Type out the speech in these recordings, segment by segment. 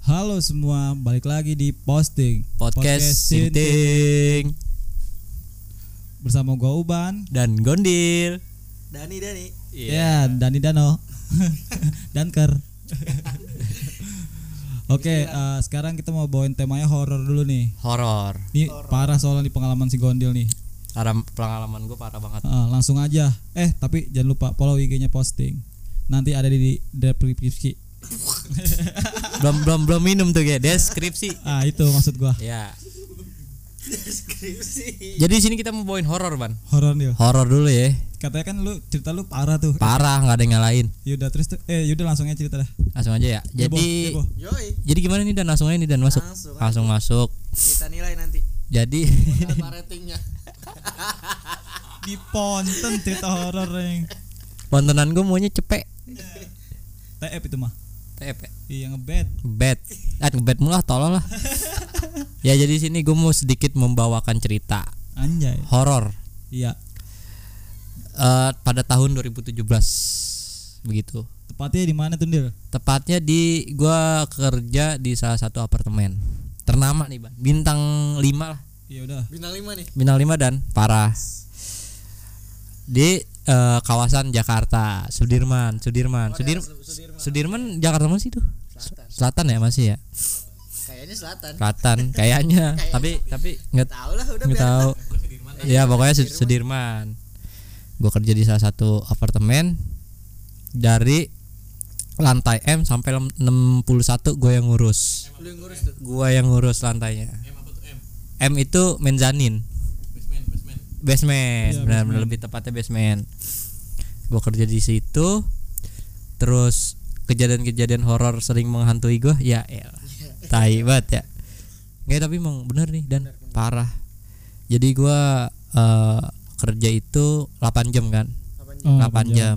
Halo semua, balik lagi di posting podcast Sinting bersama gua Uban. dan Gondil. Dani Dani. Ya, Dani Dano. Danker. Oke, eh, sekarang kita mau bawain temanya horor dulu nih. Horor. Ini parah soalnya nih pengalaman si Gondil nih. Karena pengalaman gue parah banget. Eh, langsung aja. Eh, tapi jangan lupa follow IG-nya posting. Nanti ada di deskripsi. belum belum belum minum tuh ya deskripsi. Ah, itu maksud gua. Ya. Deskripsi. Jadi di sini kita mau bawain horor, Ban. Horor nih. Horor dulu ya. Katanya kan lu cerita lu parah tuh. Parah nggak ada yang ngalahin. Yaudah terus tuh eh yaudah langsung aja cerita dah. Langsung aja ya. Jadi Debo. Jadi gimana nih dan langsung aja nih dan masuk. Langsung. Langsung masuk. Kita nilai nanti. Jadi ratingnya? di ponten cerita horor yang tontonan gue maunya cepet. TF itu mah. TF ya? Iya ngebet. Bad. Ah, ngebet mulu lah tolol lah. ya jadi di sini gue mau sedikit membawakan cerita Anjay. horor Iya. eh, pada tahun 2017 begitu. Tepatnya di mana tuh? Tepatnya di gua kerja di salah satu apartemen. Ternama nih, Bang. Bintang 5 lah. Iya udah. Bintang 5 nih. Bintang 5 dan parah. Di eh, kawasan Jakarta, Sudirman, Sudirman. Sudir Sudirman. Sudirman Jakarta mana sih tuh? Selatan. Selatan ya masih ya? Kayaknya selatan. Selatan kayaknya. tapi tapi nggak Tahu lah udah nggak tahu. Ya pokoknya Su- Sudirman. Gue kerja di salah satu apartemen dari lantai M sampai lem- 61 gue yang ngurus. Yang. Gua yang ngurus lantainya. M itu menzanin. Basement. Iya, benar-benar lebih tepatnya basement. Gua kerja di situ. Terus kejadian-kejadian horor sering menghantui gua ya el. Tai banget ya. Nggak tapi emang bener nih dan parah. Jadi gua eh, kerja itu 8 jam kan. Apanya? Oh, 8 jam.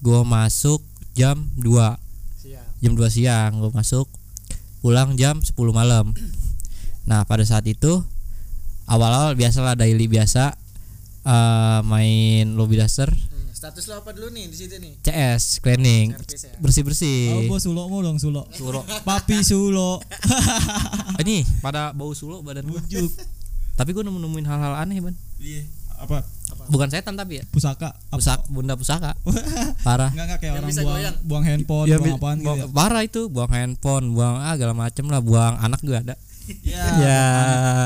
Gua masuk jam 2 Siap. jam 2 siang gue masuk pulang jam 10 malam nah pada saat itu awal-awal biasalah daily biasa eh, main lobby duster Hmm, status lo apa dulu nih di situ nih? CS cleaning ya. bersih Oh, bersih bos sulo mu dong sulo. sulo Papi sulo. ini pada bau sulo badan Bujuk. tapi gue nemu nemuin hal-hal aneh ban Iya. Apa? bukan setan tapi ya Pusaka. Apa? pusaka bunda pusaka parah Enggak enggak kayak Yang orang bisa buang goyang. buang handphone, Ya, buang bi- apaan gitu. buang- ya. parah itu buang handphone buang ah segala macem lah buang anak juga ada Ya. Ya.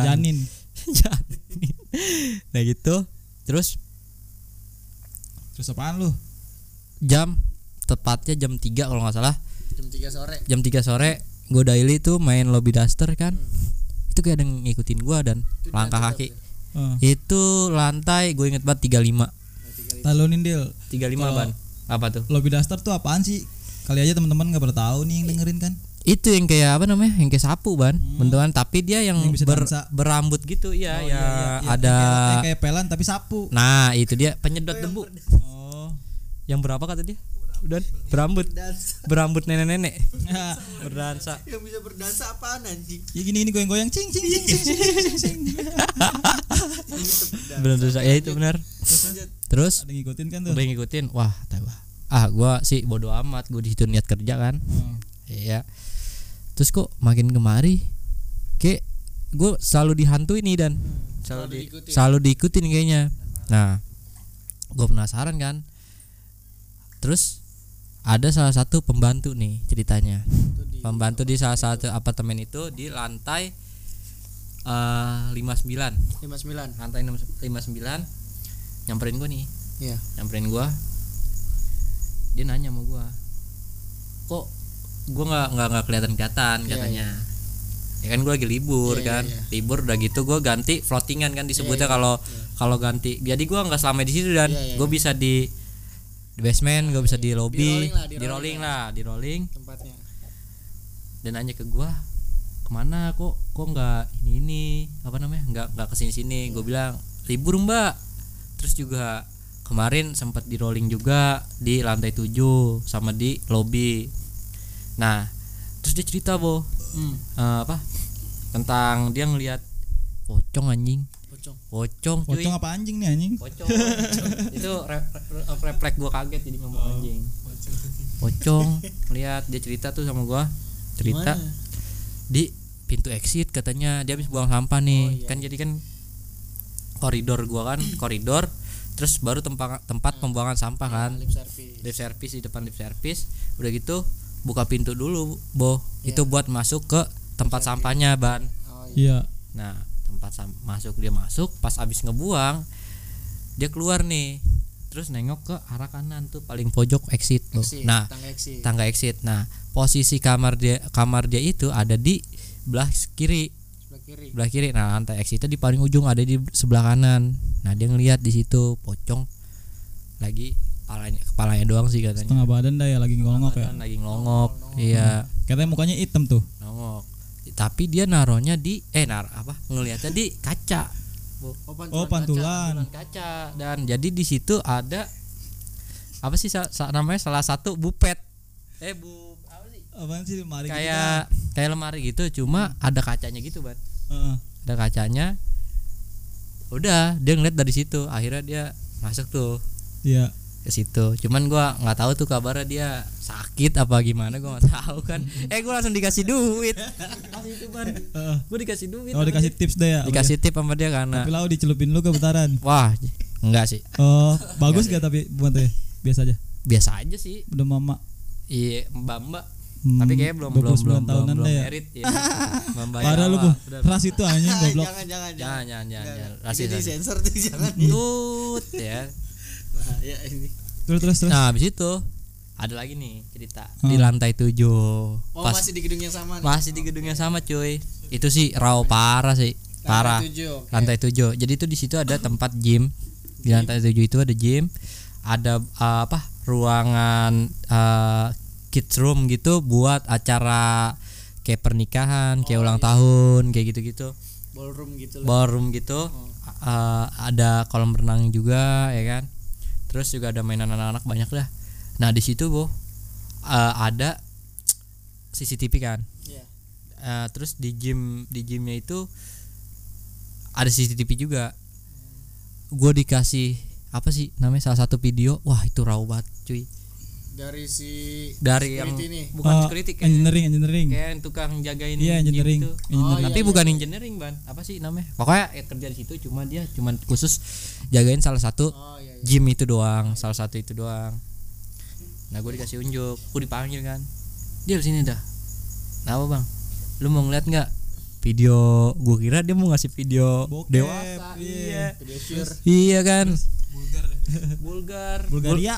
Janin. Janin. nah gitu terus Terus apaan lu? jam tepatnya jam 3 kalau nggak salah Jam 3 sore. jam 3 sore gue daily tuh main lobby duster kan itu kayak ada yang ngikutin gua dan Itu langkah dia kaki Oh. itu lantai gue inget banget 35 Talunin Dil. 35 Kalau- ban apa tuh Lobby Duster tuh apaan sih? Kali aja teman-teman nggak pernah tahu nih yang dengerin kan. Itu yang kayak apa namanya yang kayak sapu ban. Bentukan. Tapi dia yang, Yang bisa ber- dansa. berambut gitu. Iya Oh, ya iya, iya, iya. ada Yang kayak, yang kayak pelan tapi sapu. nah itu dia. Penyedot debu. Oh. yang berapa kata dia? Dan berambut. Berambut nenek-nenek. Ya, berdansa. Yang bisa berdansa apaan anjing? ya gini ini goyang-goyang. Cing cing cing cing cing cing, cing. berdansa ya itu benar. Terus Ada ngikutin kan tuh. udah ngikutin. Wah tahu ah gua sih bodo amat. Gue di situ niat kerja kan. Oh. iya terus kok makin kemari kayak gue selalu dihantui nih dan. Selalu, Selalu di- diikutin. selalu diikutin kayaknya. Nah gue penasaran kan? Terus ada salah satu pembantu nih ceritanya. Di pembantu di salah satu apartemen itu di lantai eh 59 59. lantai 59 nyamperin gue nih. Iya. nyamperin gua. Dia nanya sama gua kok gua nggak nggak nggak kelihatan kelihatan Iya, katanya. ya kan gua lagi libur Iya, iya, kan. iya. libur udah gitu gua ganti floatingan kan disebutnya Iya, iya, kalau iya. kalau ganti. Jadi gua nggak selama di situ dan iya, gua iya. bisa di di basement gua bisa di lobby rolling lah, di di rolling lah. di rolling. Tempatnya. dan nanya ke gua ke mana? Kok kok nggak ini ini apa namanya? Nggak nggak ke sini sini Iya. gue bilang libur mbak. Terus juga kemarin sempat di rolling juga di lantai 7 sama di lobby nah terus dia cerita bo. Hmm. eh, apa? Tentang dia ngelihat pocong anjing. Pocong. pocong cuy. Pocong apa anjing nih anjing? pocong. Itu re- re- refleks gua kaget jadi ngomong anjing. pocong. Lihat dia cerita tuh sama gua. Cerita. Gimana? di pintu exit katanya dia habis buang sampah nih. Kan jadi kan koridor gua kan koridor. Terus baru tempat tempat pembuangan sampah kan. Lip service. Lift service di depan lift service. Udah gitu buka pintu dulu boh itu buat masuk ke tempat sampahnya ban. Oh iya. Iya. nah tempat sam- masuk dia masuk pas abis ngebuang dia keluar nih. Terus nengok ke arah kanan tuh paling pojok exit tuh. Exit, nah tangga exit. tangga exit. Nah posisi kamar dia kamar dia itu ada di belah kiri. Sebelah kiri. Sebelah kiri. Nah lantai exitnya di paling ujung ada di sebelah kanan. Nah dia ngelihat di situ pocong. Lagi kepalanya kepalanya doang sih katanya. Setengah badan dah ya lagi ngolongok ya. Lagi ngelongok iya. Katanya mukanya hitam tuh. nongok tapi dia naronya di eh nar apa ngelihatnya di kaca. Oh pantulan, Oh, pantulan. Pantulan kaca. Dan jadi di situ ada apa sih sa- sa- namanya salah satu bupet. Eh bu apa sih? Apaan sih mari kayak kayak lemari gitu cuma ada kacanya gitu ban Heeh. ada kacanya. Udah dia ngeliat dari situ. Akhirnya dia masuk tuh. Iya. Ke situ cuman gua nggak tahu tuh kabarnya dia sakit apa gimana gua nggak tahu kan eh gua langsung dikasih duit itu gua dikasih duit Oh dikasih dia. tips deh ya. dikasih tip sama dia karena Tapi lau dicelupin lu ke bentaran. wah enggak sih Oh, bagus gak tapi buat ya? Biasa aja. biasa aja sih Udah mama. iya mbak mbak Hmm, tapi kayaknya belum belum 29 belum belum, tahunan belum ya. merit ya. Mbak Mbak Parah lu. Ras itu anjing goblok. jangan jangan jangan jangan jangan jangan di rasis. sensor tuh jangan tut ya bahaya ini. Terus terus terus. nah habis itu ada lagi nih cerita di Hmm. lantai tujuh. Oh pas masih di gedung yang sama nih? masih di gedung yang sama cuy. Itu sih raw parah sih. Lantai parah. tujuh, oke. lantai tujuh. Jadi itu di situ ada tempat gym. Di lantai tujuh itu ada gym. Ada uh, apa ruangan uh, kids room gitu buat acara kayak pernikahan kayak ulang tahun kayak gitu-gitu. Ballroom gitu loh ballroom gitu. Uh, ada kolam renang juga ya kan terus juga ada mainan anak-anak banyak lah nah di situ bu uh, ada CCTV kan? Iya. Uh, terus di gym di gymnya itu ada CCTV juga. Gue dikasih apa sih namanya salah satu video. Wah itu raw banget cuy dari si dari yang nih bukan Oh, security kayak, engineering engineering. kayak yang tukang jagain Iya, gym engineering. itu. Engineering. tapi iya, bukan iya. engineering ban apa sih namanya pokoknya ya, kerja di situ cuma dia cuma khusus jagain salah satu oh iya, iya. gym itu doang salah satu itu doang nah gue dikasih unjuk gue dipanggil kan dia di sini dah nah apa bang lu mau ngeliat nggak video gue kira dia mau ngasih video Bokep, dewasa iya. iya video sure iya kan bulgar Bulgaria.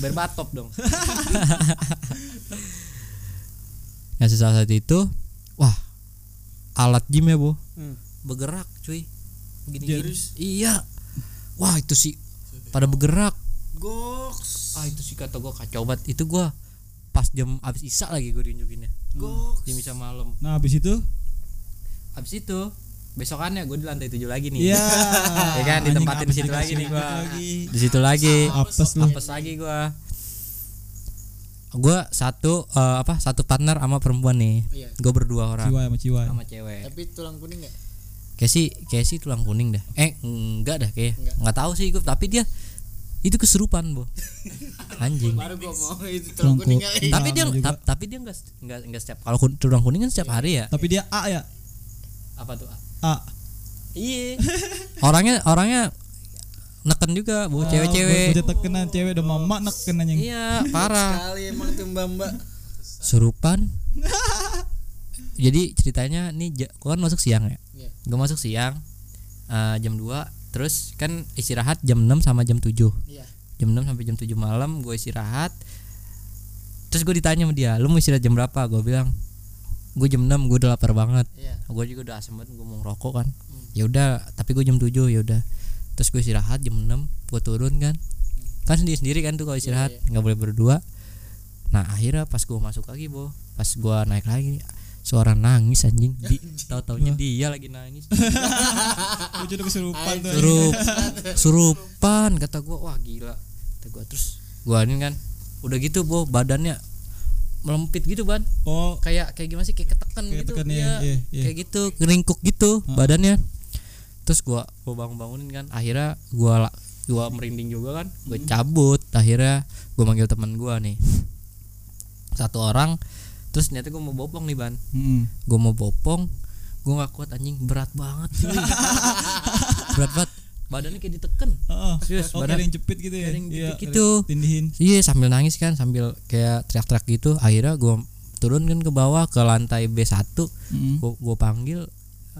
Berbatop dong. Ngasih salah satu itu wah alat gym ya bu? Hmm. bergerak cuy. Gini Jadi- iya. Wah itu sih pada bergerak. Goks. Ah itu sih kata gue kacau banget. Itu gue pas jam abis isak lagi gue diunjukinnya. Goks. Jam isa malam. Nah, habis itu? Abis itu besokannya gue di lantai tujuh lagi nih. Iya. ya kan ditempatin di situ lagi nih gua. lagi. di situ lagi. Apes apes lagi gua. Gua satu eh, apa satu partner sama perempuan nih. Iya. Gue berdua orang. Ciwai sama ciwai. sama cewek. Tapi tulang kuning nggak? Kayak sih kayak sih tulang kuning dah. Eh enggak dah kayak Enggak. nggak tahu sih gue tapi dia itu kesurupan bu anjing. Baru gua mau itu Tulang kuning tapi dia ta- tapi dia enggak enggak enggak setiap kalau tulang kuning kan setiap hari ya? Tapi dia A ya? apa tuh A. iya. Orangnya orangnya neken juga bu cewek-cewek. Gue tekenan cewek udah mama neken anjing. iya parah. Kali emang tuh mbak mbak. Surupan. Jadi ceritanya nih gua kan masuk siang ya. Iya. gue masuk siang eh, jam 2 terus kan istirahat jam 6 sama jam 7 iya. Jam 6 sampai jam 7 malam gue istirahat. Terus gue ditanya sama dia lu mau istirahat jam berapa? Gue bilang gue jam 6 gue udah lapar banget. Iya. Gue juga udah asem banget gue mau ngerokok kan. Ya udah tapi gue jam 7 ya udah. Terus gue istirahat jam 6 gue turun kan. Kan sendiri sendiri kan tuh kalau istirahat nggak boleh berdua. Nah akhirnya pas gue masuk lagi bo pas gue naik lagi suara nangis anjing. Di tahu taunya dia lagi nangis. Gue jadi kesurupan tuh. surup surupan kata gue wah gila. Kata gue terus gue ini kan udah gitu bo badannya melempit gitu ban. Oh, kayak kayak gimana sih? Kayak ketekan Kayak gitu. ketekan, Iya, iya, iya, iya. kayak gitu ngeringkuk gitu badannya. Terus gua gua bangun bangunin kan. Akhirnya gua gua merinding juga kan. Gue cabut. Akhirnya gua manggil teman gua nih. Satu orang terus ternyata gue mau bopong nih ban. Mm-mm. gue mau bopong gue nggak kuat anjing. Berat banget berat banget badannya kayak diteken Heeh. Serius, Oh, badan- yang jepit gitu ya. yang Iya, jepit gitu. Tindihin. iya sambil nangis kan sambil kayak teriak-teriak gitu akhirnya gue turun kan ke bawah ke lantai B1 Mm-mm. gue gue panggil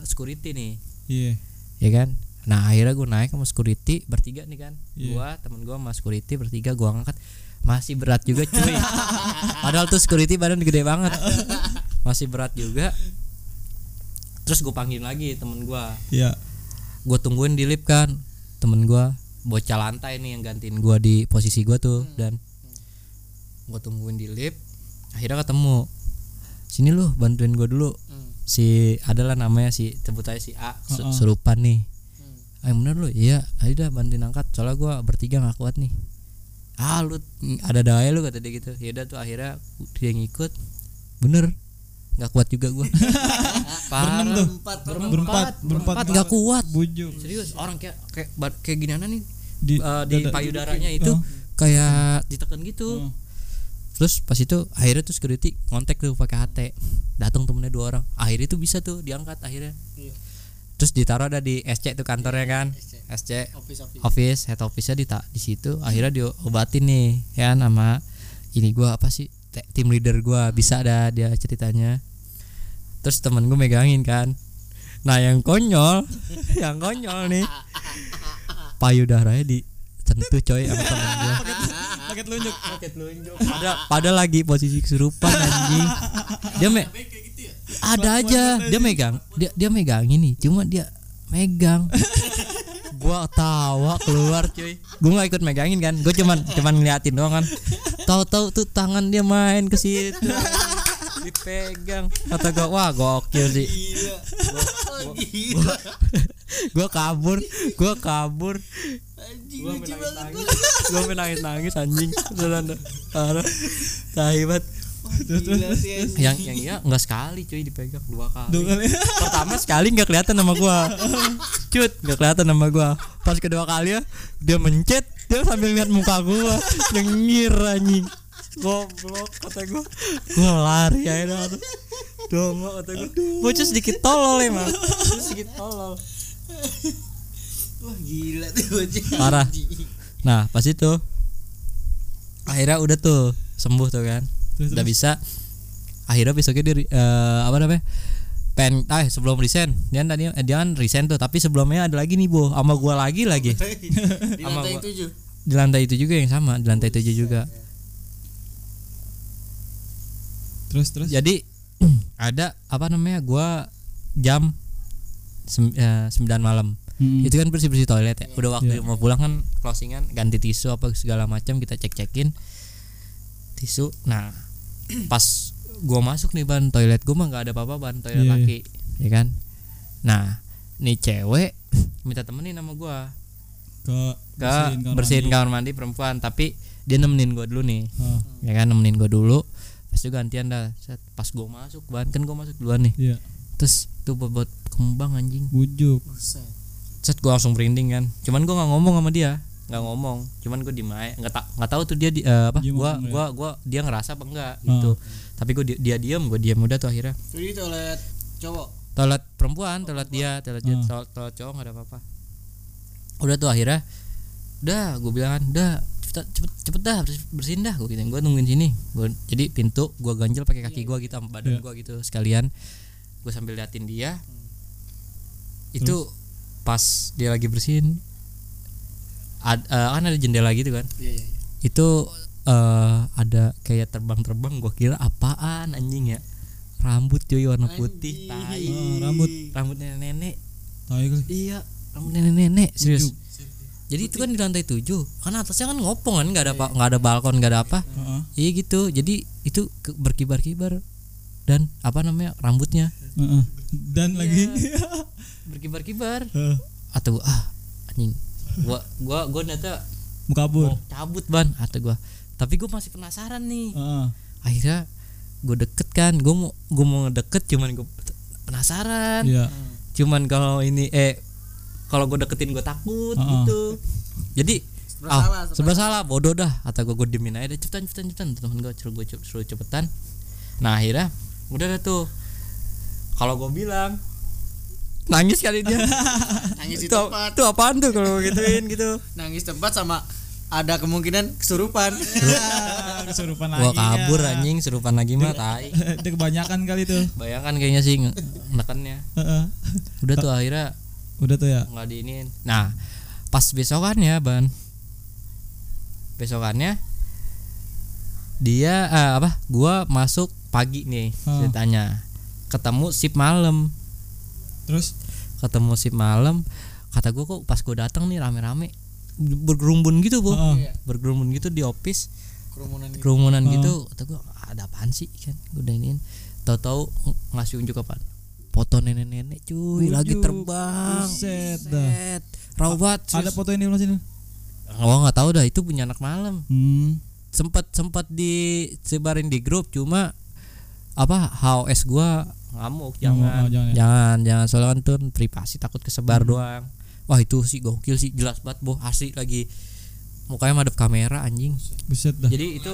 security nih Iya. ya kan nah akhirnya gue naik sama security bertiga nih kan Iya. gua temen gue sama security bertiga gue angkat masih berat juga cuy padahal tuh security badan gede banget masih berat juga terus gue panggil lagi temen gue Iya. Gue tungguin di lift kan. Temen gue bocah lantai nih yang gantiin gue di posisi gue tuh dan gue tungguin di lift akhirnya ketemu. Sini lu bantuin gue dulu. Hmm. si adalah namanya si sebut aja si A su- Heeh. serupan nih. Hmm. yang bener lu? Iya ayo dah bantuin angkat. Soalnya gue bertiga nggak kuat nih. Ah lu ada daya lu kata dia gitu. Ya udah tuh akhirnya dia ngikut. Bener nggak kuat juga gue Berenam tuh. Empat Berempat, berempat berempat. nggak kuat Bujuk. serius orang kayak kayak kayak gimana nih Di, Eh, di dada- payudaranya itu Oh. kayak ditekan gitu Oh. terus pas itu akhirnya tuh security kontak tuh pakai HT datang temennya dua orang akhirnya tuh bisa tuh diangkat akhirnya Iya. terus ditaruh ada di SC tuh kantornya kan SC. SC Office office. office head office-nya di di situ akhirnya diobatin nih ya nama ini gua apa sih tim leader gua bisa ada dia ceritanya. Terus temen gue megangin kan. Nah yang konyol yang konyol nih. Payudaranya disentuh coy sama temen gua. Paket telunjuk. pada pada lagi posisi kesurupan anjing. Dia me ada aja. dia megang dia dia megang ini cuma dia megang gua tawa keluar cuy. Gua nggak ikut megangin kan. Gua cuman cuman ngeliatin doang kan. Tahu-tahu tuh tangan dia main ke situ. Dipegang. Kata gua wah gokil sih. Oh, gila. gua kabur gua kabur. Anjing gua menangis nangis. Gua menangis nangis anjing. Parah. Tai sih anjing. yang yang iya nggak sekali cuy dipegang dua kali. Dua kali. pertama sekali nggak kelihatan sama gua. Cut nggak kelihatan sama gua. Pas kedua kali ya dia mencet dia sambil lihat muka gua. Nyengir anjing. Goblok kata gua. Gua lari ya itu dongo kata gua. Bocah sedikit tolol emang. Bocah sedikit tolol. Wah gila tuh bocah. Parah. Nah pas itu akhirnya udah tuh sembuh tuh kan Terus, udah terus. bisa akhirnya besoknya dia eh, apa namanya pen ah sebelum resign dia tadi eh, dia kan resign tuh tapi sebelumnya ada lagi nih bo sama gua lagi lagi Di Sama lantai gua. tujuh. di lantai itu juga yang sama di lantai tujuh juga Terus terus. jadi ada apa namanya gua jam sem- eh, 9 malam Mm-mm. itu kan bersih bersih toilet ya udah waktu Iya. mau pulang kan closingan ganti tisu apa segala macam kita cek cekin tisu. Nah pas gua masuk nih ban toilet gua mah nggak ada apa-apa ban toilet Iya, iya. laki ya kan? Nah nih cewek minta temenin sama gua. Ke ke kamar bersihin, mandi. kamar mandi perempuan tapi dia nemenin gua dulu nih Oh, ya kan? Nemenin gua dulu pas itu gantian dah. Set, pas gua masuk ban kan gua masuk duluan nih. Iya. terus tuh buat kembang anjing. Bujuk. Set gue langsung merinding kan? Cuman gue nggak ngomong sama dia nggak ngomong cuman gue aja. Nggak tak nggak tahu tuh dia di, eh, apa? Dia gua ngomong ya? gua gua dia ngerasa apa enggak gitu. Tapi gue dia diem gue diem udah tuh akhirnya. Itu di toilet cowok. toilet perempuan toilet dia toilet dia Ah. toilet, toilet cowok nggak ada apa-apa. Udah tuh akhirnya udah gue bilang kan udah cepet cepet cepet dah bersih- bersihin dah gue gitu gue nungguin sini. Gue jadi pintu gue ganjel pakai kaki gue gitu sama badan Iya. gue gitu sekalian. Gue sambil liatin dia. Itu pas dia lagi bersihin ad, eh, kan ada jendela gitu kan Iya iya. iya. itu eh ada kayak terbang-terbang gue kira apaan anjing ya rambut cuy warna putih tai Oh, rambut. rambut nenek-nenek Tai kali. iya rambut nenek-nenek serius jadi itu kan di lantai tujuh kan atasnya kan ngopong kan nggak ada apa nggak ada balkon nggak ada apa Heeh. iya gitu jadi itu berkibar-kibar dan apa namanya rambutnya Heeh. Dan lagi. berkibar-kibar Heeh. atau ah anjing gua gua gua ternyata Mau kabur. mau cabut ban atau gua. Tapi gua masih penasaran nih. Heeh. akhirnya gue deket kan gue mau gue mau ngedeket cuman gue penasaran. Iya. cuman kalau ini eh kalau gue deketin gue takut Uh-uh. gitu. Jadi Serba ah salah, serba salah. bodoh dah. Atau gue gue diemin aja dah cepetan cepetan cepetan. Temen gue suruh gue suruh cepetan. Nah akhirnya udah dah tuh. Kalau gue bilang nangis kali dia. Nangis di itu, tempat. itu apaan tuh kalau gituin gitu? Nangis tempat sama ada kemungkinan kesurupan. Kesurupan. Lagi gua kabur ya. anjing. Serupan lagi mah tai. Dia kebanyakan kali tuh. Bayangkan kayaknya sih Heeh. udah tuh akhirnya udah tuh ya? nggak diinin. Nah pas besokannya ban. Besokannya dia eh, apa gua masuk pagi nih Oh. ceritanya. Ketemu sip malam. Terus ketemu sip malam kata gua kok pas gua datang nih rame-rame bergerumbun gitu bu Oh. bergerumbun gitu di office Kerumunan gitu. kerumunan Oh. gitu kata gua ada apaan sih kan gua udah iniin tahu-tahu ngasih unjuk apa foto nenek-nenek cuy lagi Ujuk. terbang Buset dah. Set. raw banget ada foto ini sini gua nggak tahu dah itu punya anak malam hmm. sempat sempat disebarin di grup cuma apa HOS gua ngamuk jangan. oh, jangan ya. jangan jangan. Soalnya kan tuh privasi takut Hmm. kesebar doang. Wah itu sih gokil sih. Jelas banget boh. Asli lagi mukanya madep kamera anjing. Buset dah. Jadi itu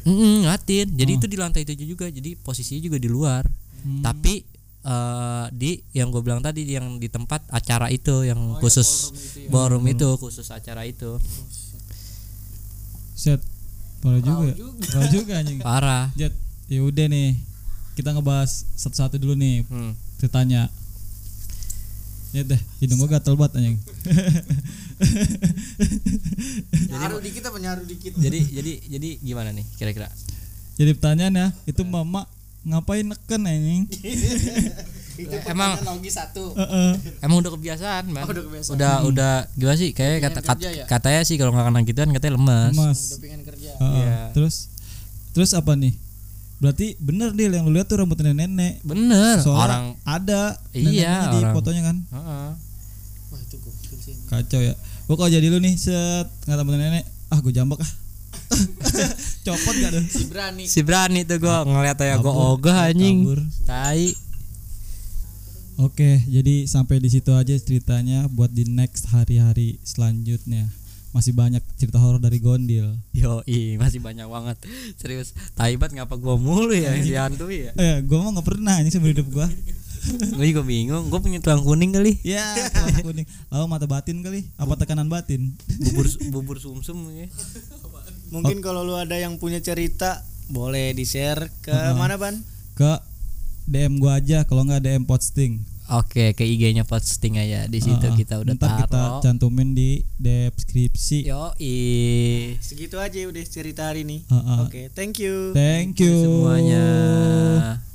Mm, ngatin. Jadi Oh. itu di lantai tujuh juga. Jadi posisinya juga di luar. Hmm. tapi eh, di yang gue bilang tadi yang di tempat acara itu yang Oh, ya, khusus ballroom itu ya. ballroom itu khusus acara itu. Set. Parah juga ya. juga. parah juga anjing. Parah. Jet ya udah nih kita ngebahas satu-satu dulu nih Hmm. ceritanya ya deh hidung gua gatel banget anjing Nyaru dikit apa nyaru dikit? jadi jadi jadi gimana nih kira-kira jadi pertanyaan ya itu mama ngapain neken anjing Itu Emang- logis satu. Heeh. emang udah kebiasaan man Oh, udah kebiasaan. udah udah gimana sih kayak kata kat- ya? katanya sih kalau nggak kena gituan katanya lemas, Mas Udah pengen kerja. Heeh. Iya. terus terus apa nih berarti bener deal yang lu lihat tuh rambut nenek-nenek bener Soalnya orang ada Iya, neneknya di orang. fotonya kan Heeh. Wah, itu gokil sih. kacau ya gua kalau jadi lu nih set nggak rambut nenek ah gua jambak ah copot gak tuh Si berani. si berani tuh gua ngeliat ya gua ogah anjing kabur. tai Oke, jadi sampai di situ aja ceritanya buat di next hari-hari selanjutnya. Masih banyak cerita horor dari Gondil. yo masih banyak banget serius tai banget ngapa gua mulu ya yang dihantui ya Eh, gua mah nggak pernah ini seumur hidup gua. gue juga bingung gue punya tulang kuning kali ya, kalau kuning. Lalu mata batin kali? Apa tekanan batin? bubur bubur sumsum ya Mungkin kalau lu ada yang punya cerita boleh di-share ke Heeh. mana, Ban? Ke DM gua aja kalau nggak DM posting. Oke, ke IG-nya posting aja. Di situ Ah, kita udah ntar kita taruh. cantumin di deskripsi. Yo, Segitu aja udah cerita hari ini. Heeh. Oke, thank you. Thank you semuanya.